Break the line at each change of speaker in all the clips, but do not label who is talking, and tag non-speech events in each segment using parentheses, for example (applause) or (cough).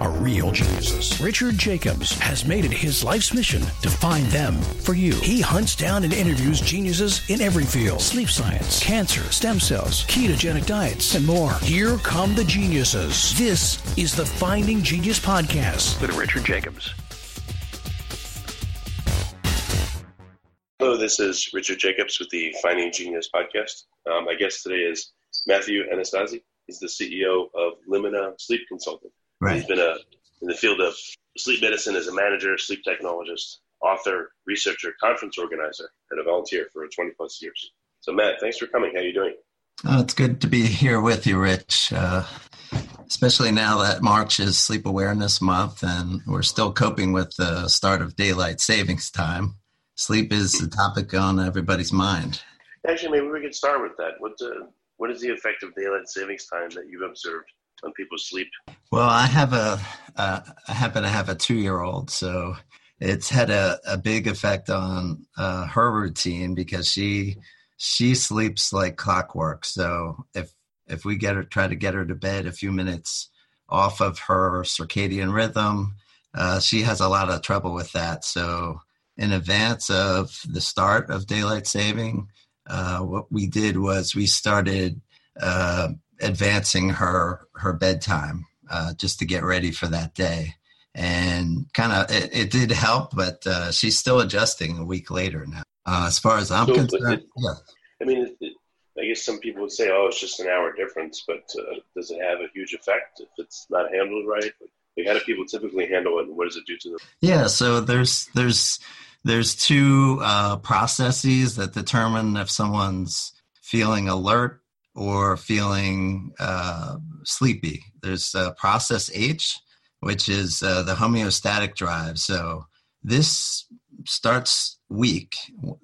are real geniuses. Richard Jacobs has made it his life's mission to find them for you. He hunts down and interviews geniuses in every field sleep science, cancer, stem cells, ketogenic diets, and more. Here come the geniuses. This is the Finding Genius Podcast
with Richard Jacobs.
Hello, this is Richard Jacobs with the Finding Genius Podcast. Um, my guest today is Matthew Anastasi. He's the CEO of Limina Sleep Consulting.
Right.
He's been a, in the field of sleep medicine as a manager, sleep technologist, author, researcher, conference organizer, and a volunteer for 20 plus years. So, Matt, thanks for coming. How are you doing?
Oh, it's good to be here with you, Rich. Uh, especially now that March is Sleep Awareness Month and we're still coping with the start of daylight savings time. Sleep is the topic on everybody's mind.
Actually, maybe we could start with that. What, uh, what is the effect of daylight savings time that you've observed on people sleep?
Well, I have a, uh, I happen to have a two-year-old, so it's had a, a big effect on uh, her routine because she she sleeps like clockwork. So if if we get her try to get her to bed a few minutes off of her circadian rhythm, uh, she has a lot of trouble with that. So in advance of the start of daylight saving, uh, what we did was we started uh, advancing her her bedtime uh, just to get ready for that day. And kind of it, it, did help, but uh, she's still adjusting a week later now. Uh, as far as I'm so concerned,
it, yeah. I mean, it, I guess some people would say, "Oh, it's just an hour difference," but uh, does it have a huge effect if it's not handled right? Like, how do people typically handle it, and what does it do to them?
Yeah, so there's there's there's two uh, processes that determine if someone's feeling alert or feeling uh, sleepy. There's uh, process H, which is uh, the homeostatic drive. So this starts weak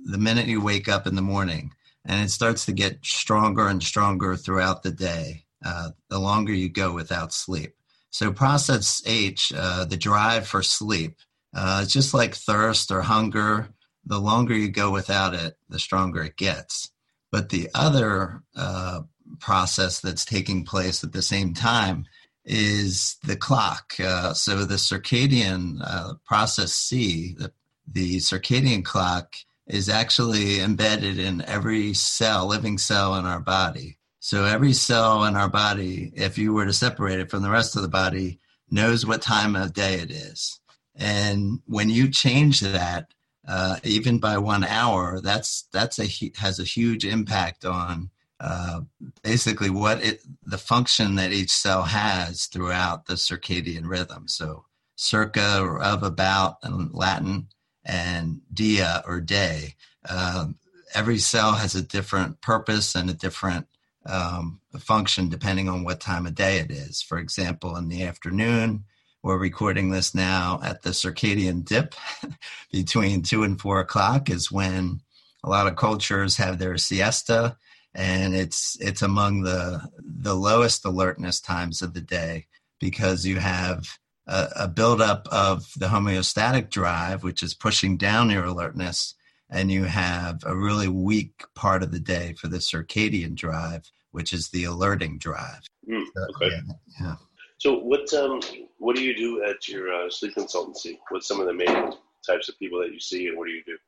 the minute you wake up in the morning, and it starts to get stronger and stronger throughout the day. Uh, the longer you go without sleep. So process H, uh, the drive for sleep, uh, it's just like thirst or hunger. The longer you go without it, the stronger it gets. But the other uh, process that's taking place at the same time is the clock. Uh, so the circadian uh, process C, the, the circadian clock, is actually embedded in every cell, living cell in our body. So every cell in our body, if you were to separate it from the rest of the body, knows what time of day it is. And when you change that, uh, even by one hour, that's that's a has a huge impact on uh, basically what it the function that each cell has throughout the circadian rhythm. So circa or of about in Latin and dia or day. Um, every cell has a different purpose and a different um, function depending on what time of day it is. For example, in the afternoon, we're recording this now at the circadian dip (laughs) between two and four o'clock is when a lot of cultures have their siesta and it's it's among the the lowest alertness times of the day because you have a, a buildup of the homeostatic drive which is pushing down your alertness and you have a really weak part of the day for the circadian drive which is the alerting drive
mm, okay. yeah, yeah. So what um, what do you do at your uh, sleep consultancy? What's some of the main types of people that you see, and what do you do?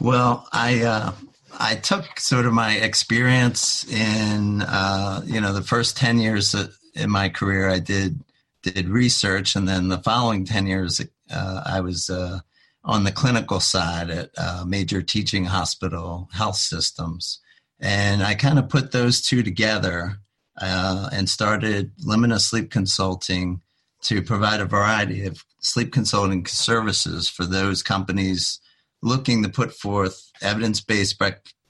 Well, I uh, I took sort of my experience in uh, you know the first ten years in my career. I did did research, and then the following ten years, uh, I was uh, on the clinical side at uh, major teaching hospital health systems, and I kind of put those two together uh, and started Limina Sleep Consulting to provide a variety of sleep consulting services for those companies looking to put forth evidence based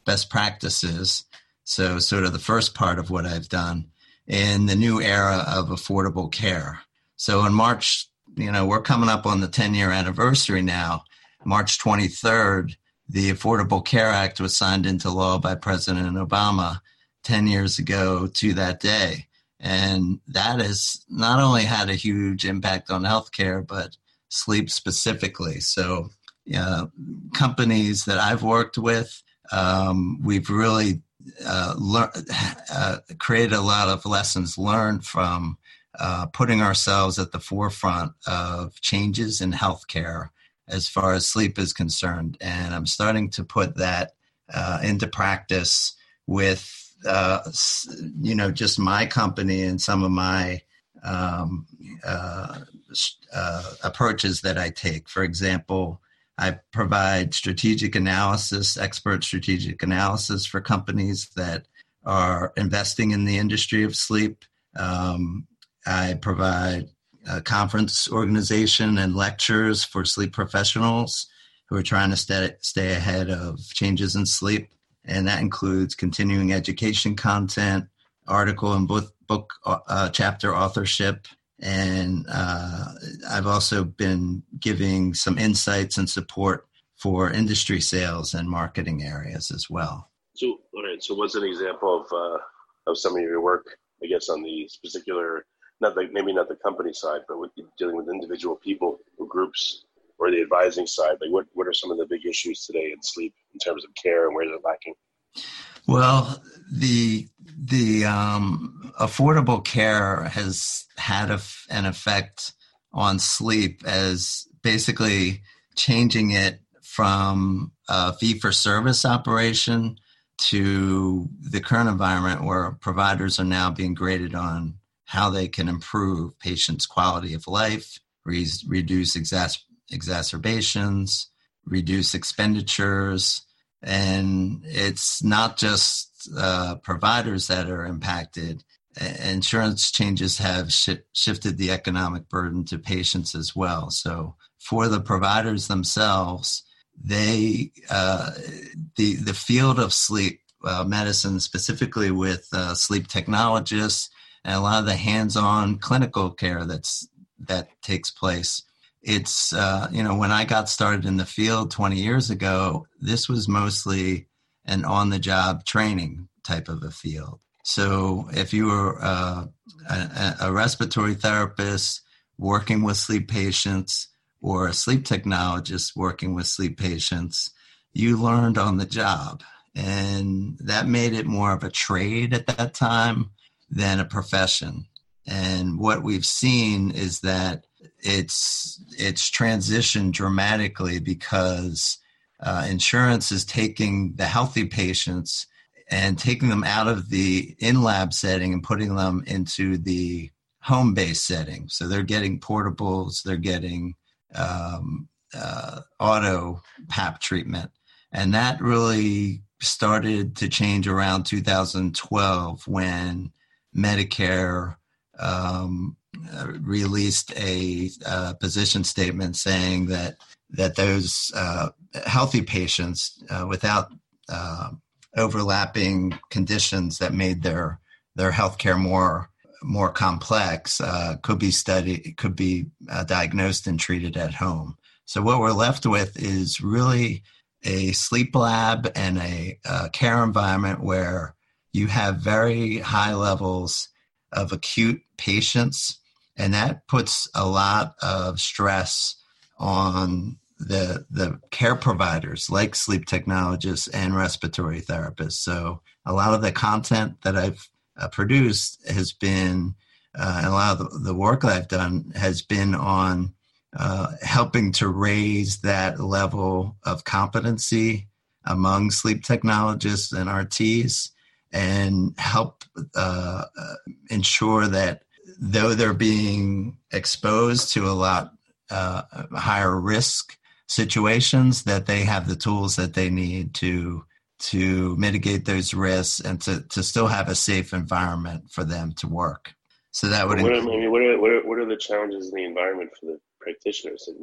best practices. So, sort of the first part of what I've done in the new era of affordable care. So, in March, you know, we're coming up on the 10 year anniversary now. March 23rd, the Affordable Care Act was signed into law by President Obama 10 years ago to that day. And that has not only had a huge impact on healthcare, but sleep specifically. So, uh, companies that I've worked with, um, we've really uh, lear- uh, created a lot of lessons learned from uh, putting ourselves at the forefront of changes in healthcare as far as sleep is concerned. And I'm starting to put that uh, into practice with uh, you know just my company and some of my um, uh, uh, approaches that I take. For example, I provide strategic analysis, expert strategic analysis for companies that are investing in the industry of sleep. Um, I provide conference organization and lectures for sleep professionals who are trying to stay, stay ahead of changes in sleep and that includes continuing education content, article and book, book uh, chapter authorship. And uh, I've also been giving some insights and support for industry sales and marketing areas as well.
So, all right. So, what's an example of uh, of some of your work? I guess on the particular, not the, maybe not the company side, but with dealing with individual people or groups or the advising side? Like, what, what are some of the big issues today in sleep in terms of care and where they're lacking?
Well, the the um, affordable care has had a, an effect on sleep as basically changing it from a fee for service operation to the current environment where providers are now being graded on how they can improve patients' quality of life, re- reduce exas- exacerbations, reduce expenditures, and it's not just uh, providers that are impacted. Insurance changes have sh- shifted the economic burden to patients as well. So for the providers themselves, they uh, the the field of sleep uh, medicine, specifically with uh, sleep technologists and a lot of the hands-on clinical care that's that takes place it's uh, you know when i got started in the field 20 years ago this was mostly an on-the-job training type of a field. So if you were uh, a, a, respiratory therapist working with sleep patients or a sleep technologist working with sleep patients you learned on the job. And that made it more of a trade at that time than a profession. And what we've seen is that it's it's transitioned dramatically because uh, insurance is taking the healthy patients and taking them out of the in lab setting and putting them into the home based setting. So they're getting portables, they're getting um, uh, auto PAP treatment. And that really started to change around 2012 when Medicare um, released a uh, position statement saying that that those uh, healthy patients uh, without uh, overlapping conditions that made their their healthcare more more complex uh, could be studied could be uh, diagnosed and treated at home. So what we're left with is really a sleep lab and a, a care environment where you have very high levels of acute patients, and that puts a lot of stress on the the care providers like sleep technologists and respiratory therapists. So a lot of the content that I've uh, produced has been, uh, a lot of the, the, work that I've done has been on uh, helping to raise that level of competency among sleep technologists and RTs and help uh, uh, ensure that though they're being exposed to a lot uh, higher risk situations, that they have the tools that they need to to mitigate those risks and to, to still have a safe environment for them to work. So that would.
What are, I mean, what are, what are, what are the challenges in the environment for the practitioners? Is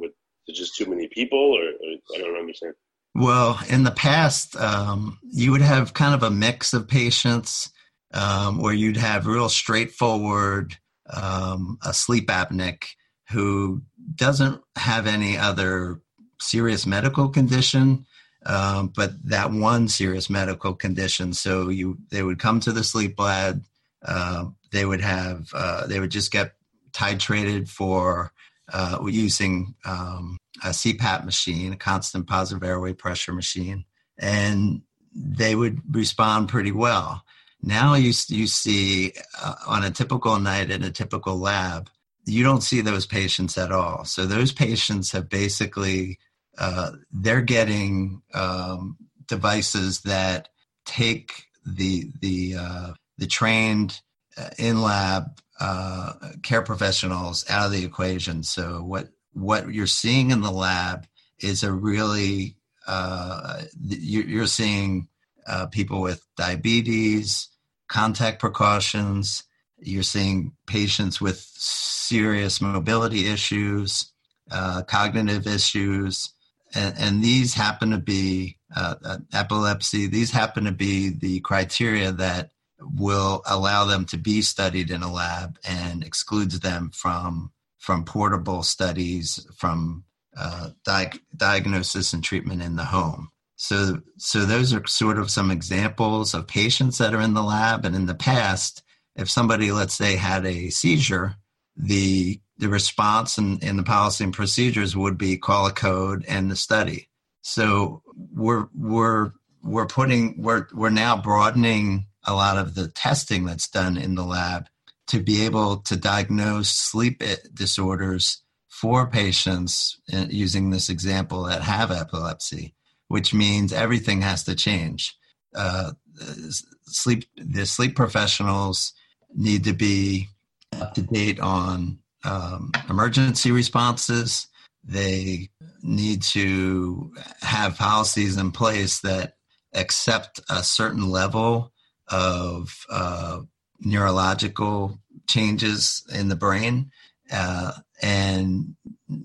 it just too many people, or, or I don't understand.
Well, in the past, um, you would have kind of a mix of patients um, where you'd have real straightforward um, a sleep apneic who doesn't have any other serious medical condition, um, but that one serious medical condition. So you they would come to the sleep lab, uh, they would have uh, they would just get titrated for uh, using um, a CPAP machine, a constant positive airway pressure machine, and they would respond pretty well. Now you you see uh, on a typical night in a typical lab, you don't see those patients at all. So those patients have basically uh, they're getting um, devices that take the the uh, the trained uh, in lab uh, care professionals out of the equation. So what what you're seeing in the lab is a really uh, you're seeing uh, people with diabetes, contact precautions. You're seeing patients with serious mobility issues, uh, cognitive issues, and, and, these happen to be uh, uh, epilepsy. These happen to be the criteria that will allow them to be studied in a lab and excludes them from from portable studies from uh, di- diagnosis and treatment in the home. So, so those are sort of some examples of patients that are in the lab. And in the past, if somebody, let's say, had a seizure, the the response in, in the policy and procedures would be call a code and the study. So we're we're we're putting we're we're now broadening a lot of the testing that's done in the lab to be able to diagnose sleep disorders for patients uh, using this example that have epilepsy, which means everything has to change. Uh, sleep the sleep professionals need to be up to date on um, emergency responses. They need to have policies in place that accept a certain level of uh, neurological changes in the brain uh, and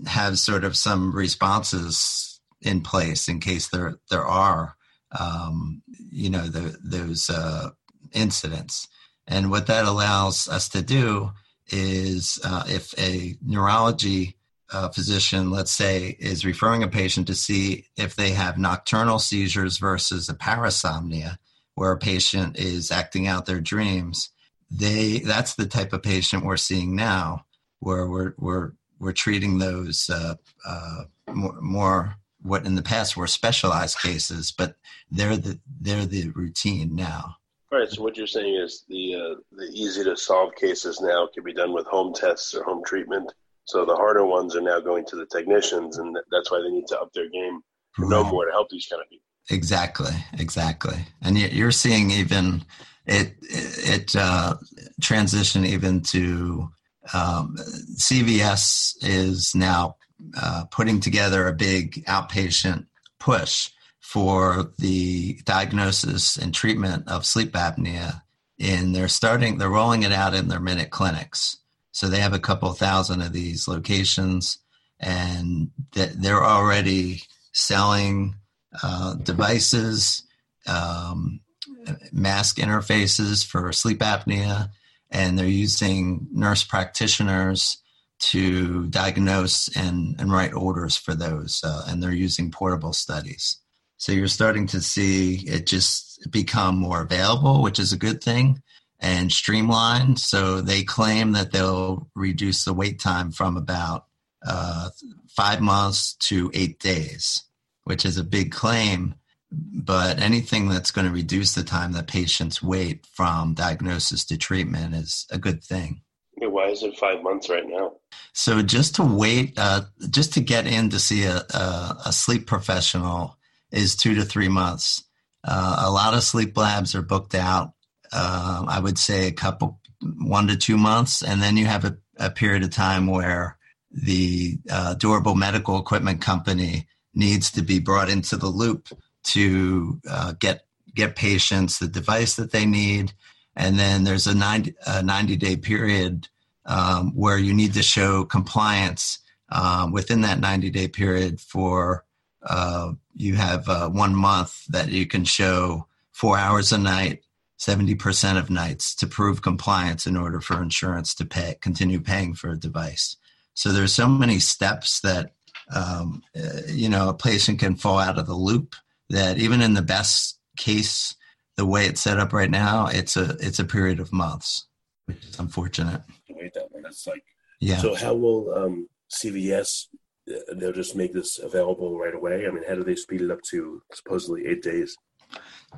have sort of some responses in place in case there there are um, you know the, those uh, incidents. And what that allows us to do is uh, if a neurology uh, physician, let's say, is referring a patient to see if they have nocturnal seizures versus a parasomnia, where a patient is acting out their dreams, they that's the type of patient we're seeing now, where we're we're we're treating those uh, uh, more, more what in the past were specialized cases, but they're the they're the routine now.
All right. So what you're saying is the uh, the easy to solve cases now can be done with home tests or home treatment. So the harder ones are now going to the technicians, and that's why they need to up their game to know more to help these kind of people.
Exactly, exactly. And you're seeing even it it uh, transition even to um, CVS is now uh, putting together a big outpatient push for the diagnosis and treatment of sleep apnea. And they're starting, they're rolling it out in their minute clinics. So they have a couple thousand of these locations, and they're already selling uh, devices, um, mask interfaces for sleep apnea, and they're using nurse practitioners to diagnose and, and write orders for those. Uh, and they're using portable studies. So you're starting to see it just become more available, which is a good thing, and streamlined. So they claim that they'll reduce the wait time from about uh, five months to eight days, which is a big claim. But anything that's going to reduce the time that patients wait from diagnosis to treatment is a good thing.
Why is it five months right now?
So just to wait, uh, just to get in to see a, a, a, sleep professional is two to three months. Uh, a lot of sleep labs are booked out. Uh, I would say a couple, one to two months, and then you have a, a period of time where the uh, durable medical equipment company needs to be brought into the loop to uh, get get patients the device that they need, and then there's a 90, a 90 day period um, where you need to show compliance um, within that 90 day period for uh, you have uh, one month that you can show four hours a night 70% of nights to prove compliance in order for insurance to pay continue paying for a device so there's so many steps that um, uh, you know a patient can fall out of the loop that even in the best case the way it's set up right now it's a it's a period of months which is unfortunate.
That long. That's like
Yeah.
So how will um, CVS? uh, They'll just make this available right away. I mean, how do they speed it up to supposedly eight days?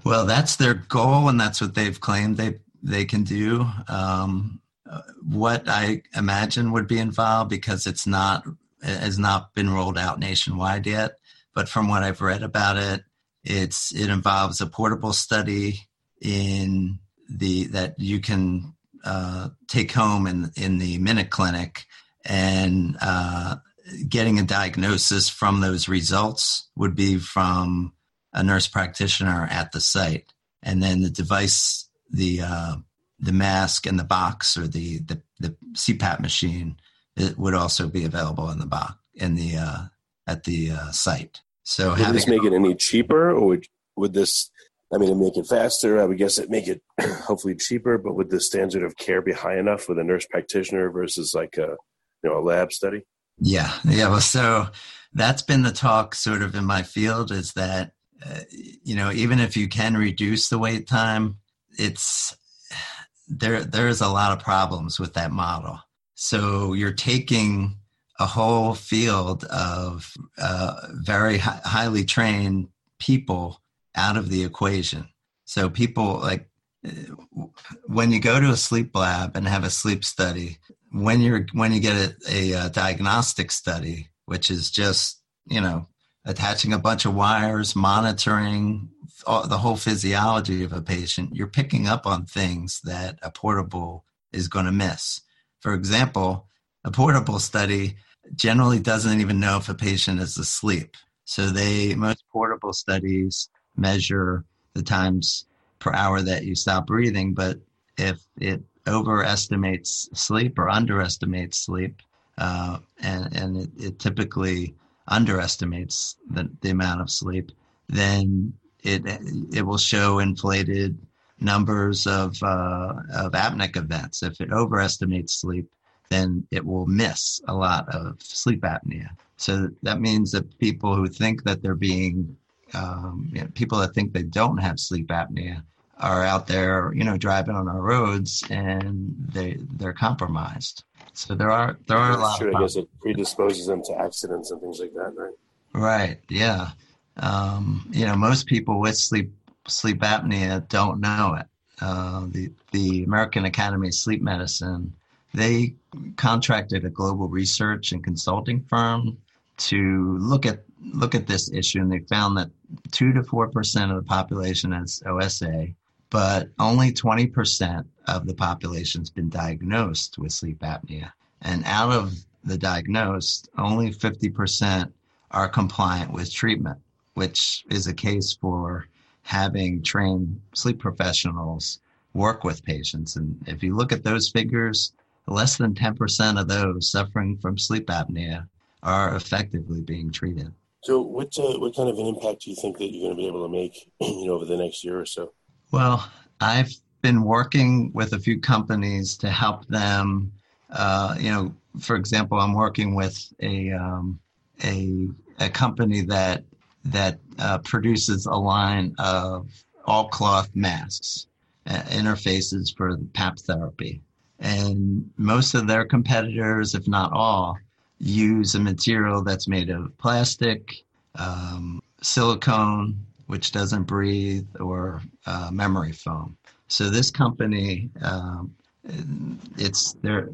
Well, that's their goal, and that's what they've claimed they they can do. Um, uh, what I imagine would be involved because it's not it has not been rolled out nationwide yet. But from what I've read about it, it's it involves a portable study in the that you can uh, take home in in the minute clinic and uh, getting a diagnosis from those results would be from a nurse practitioner at the site, and then the device, the uh, the mask and the box or the the, the CPAP machine, it would also be available in the box in the uh, at the uh, site. So
Would this make it any cheaper, or would would this? I mean, it make it faster. I would guess it make it (clears throat) hopefully cheaper. But would the standard of care be high enough with a nurse practitioner versus like a you know a lab study?
Yeah, yeah. Well, so that's been the talk sort of in my field is that, uh, you know, even if you can reduce the wait time, it's there, there's a lot of problems with that model. So you're taking a whole field of uh, very hi- highly trained people out of the equation. So people like when you go to a sleep lab and have a sleep study, when you're when you get a, a, uh diagnostic study, which is just you know attaching a bunch of wires, monitoring the whole physiology of a patient, you're picking up on things that a portable is going to miss. For example, a portable study generally doesn't even know if a patient is asleep. So they most portable studies measure the times per hour that you stop breathing, but if it overestimates sleep or underestimates sleep, uh, and, and it, it, typically underestimates the, the amount of sleep, then it it will show inflated numbers of uh, of apneic events. If it overestimates sleep, then it will miss a lot of sleep apnea. So that means that people who think that they're being um, you know, people that think they don't have sleep apnea are out there, you know, driving on our roads and they they're compromised. So there are there are a lot.
Sure, I guess it predisposes them to accidents and things like that, right?
Right. Yeah. Um, you know, most people with sleep sleep apnea don't know it. Uh, the the American Academy of Sleep Medicine they contracted a global research and consulting firm to look at look at this issue, and they found that two to four percent of the population has OSA, but only twenty percent of the population's been diagnosed with sleep apnea. And out of the diagnosed, only fifty percent are compliant with treatment, which is a case for having trained sleep professionals work with patients. And if you look at those figures, less than 10% of those suffering from sleep apnea are effectively being treated.
So, what uh, what kind of an impact do you think that you're going to be able to make, (clears throat) you know, over the next year or so?
Well, I've been working with a few companies to help them. Uh, you know, for example, I'm working with a um, a a company that that uh, produces a line of all cloth masks, uh, interfaces for PAP therapy. And most of their competitors, if not all, use a material that's made of plastic, um, silicone, which doesn't breathe, or uh, memory foam. So this company, um, it's there.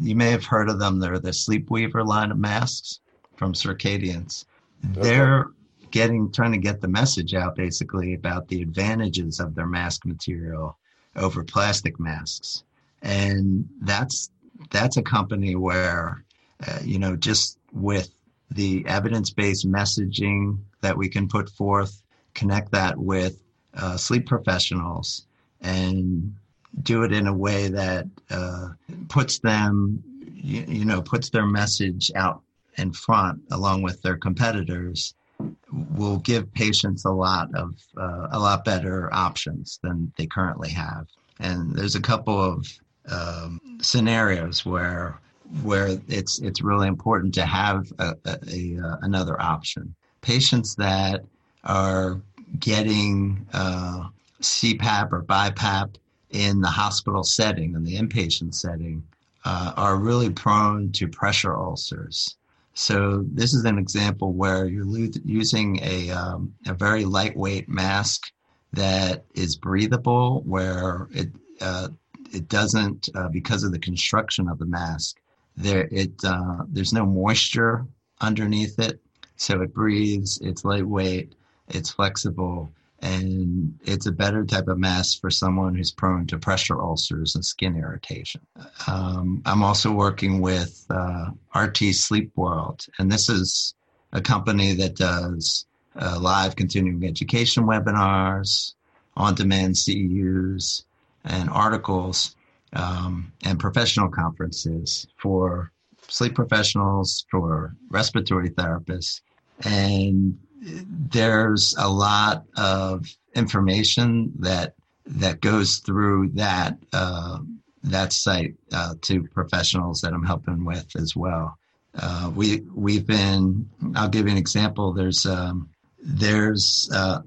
You may have heard of them. They're the Sleepweaver line of masks from Circadiance. They're getting trying to get the message out basically about the advantages of their mask material over plastic masks and that's that's a company where uh, you know just with the evidence-based messaging that we can put forth connect that with uh, sleep professionals and do it in a way that uh, puts them you, you know puts their message out in front along with their competitors will give patients a lot of uh, a lot better options than they currently have. And there's a couple of um, scenarios where where it's it's really important to have a, a, a uh, another option. Patients that are getting uh, CPAP or BiPAP in the hospital setting, in the inpatient setting, uh, are really prone to pressure ulcers. So this is an example where you're using a, um, a very lightweight mask that is breathable, where it uh, it doesn't uh, because of the construction of the mask. There, it uh, there's no moisture underneath it, so it breathes. It's lightweight. It's flexible, and it's a better type of mask for someone who's prone to pressure ulcers and skin irritation. Um, I'm also working with uh, RT Sleep World, and this is a company that does uh, live continuing education webinars, on demand CEUs, and articles um, and professional conferences for sleep professionals, for respiratory therapists. And there's a lot of information that that goes through that uh, that site uh, to professionals that I'm helping with as well. Uh, we we've been. I'll give you an example. There's um, there's uh,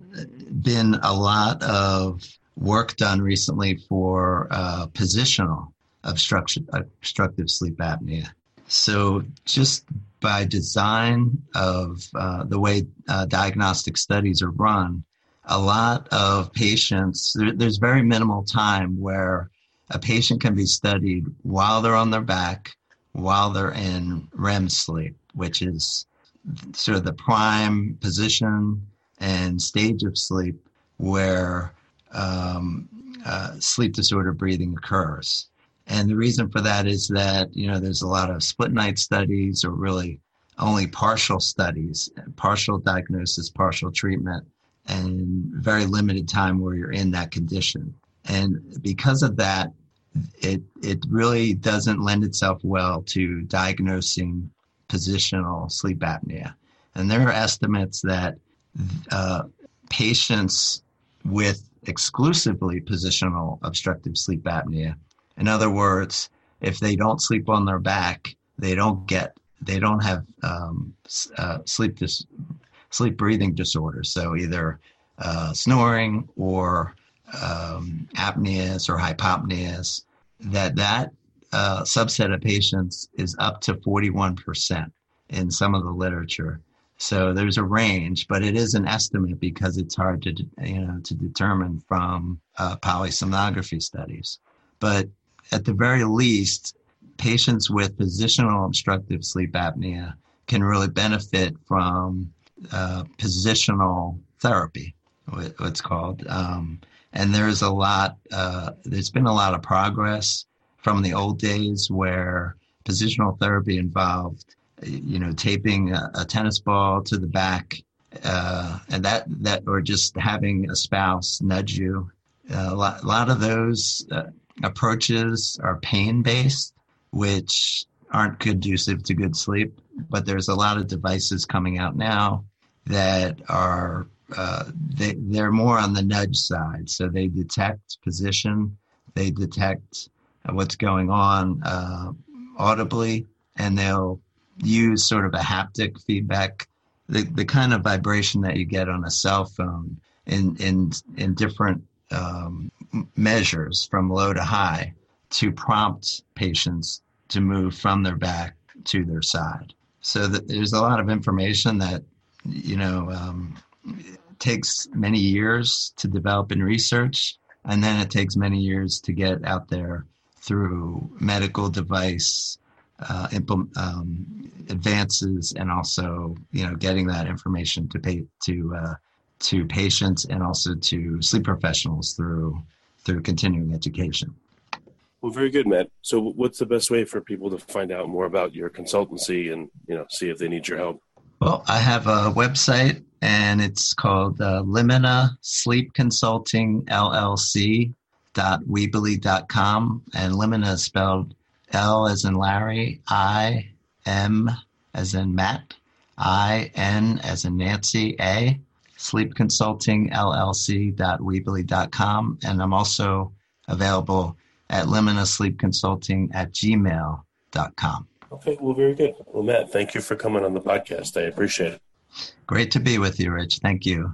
been a lot of work done recently for uh, positional obstructive sleep apnea. So just by design of uh, the way uh, diagnostic studies are run, a lot of patients, there, there's very minimal time where a patient can be studied while they're on their back, while they're in REM sleep, which is sort of the prime position and stage of sleep where um, uh, sleep disorder breathing occurs. And the reason for that is that, you know, there's a lot of split night studies or really only partial studies, partial diagnosis, partial treatment, and very limited time where you're in that condition. And because of that, it, it really doesn't lend itself well to diagnosing positional sleep apnea. And there are estimates that uh, patients with exclusively positional obstructive sleep apnea. In other words, if they don't sleep on their back, they don't get they don't have um, uh, sleep dis- sleep breathing disorders. So either uh, snoring or um, apneas or hypopneas. That that uh, subset of patients is up to 41% in some of the literature. So there's a range, but it is an estimate because it's hard to you know to determine from uh, polysomnography studies. But at the very least, patients with positional obstructive sleep apnea can really benefit from uh, positional therapy, what's called. Um, and there's a lot. Uh, there's been a lot of progress from the old days where positional therapy involved you know, taping a, a tennis ball to the back, uh, and that that or just having a spouse nudge you. Uh, a, lot, a lot of those uh, approaches are pain based, which aren't conducive to good sleep. But there's a lot of devices coming out now that are uh, they they're more on the nudge side. So they detect position, they detect what's going on uh, audibly, and they'll use sort of a haptic feedback, the, the kind of vibration that you get on a cell phone in, in, in different um, measures from low to high to prompt patients to move from their back to their side. So that there's a lot of information that, you know, um, takes many years to develop in research, and then it takes many years to get out there through medical device uh, implement, um, advances and also you know getting that information to pay to uh, to patients and also to sleep professionals through through continuing education.
Well, very good, Matt. So, what's the best way for people to find out more about your consultancy and you know see if they need your help?
Well, I have a website and it's called uh, Limina Sleep Consulting LLC dot weebly.com and Limina is spelled L as in Larry, I, M as in Matt, I, N as in Nancy, A, Sleep Consulting LLC.weebly.com. And I'm also available at Limina Sleep Consulting at gmail.com.
Okay, well, very good. Well, Matt, thank you for coming on the podcast. I appreciate it.
Great to be with you, Rich. Thank you.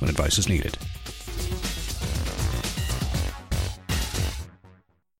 when advice is needed.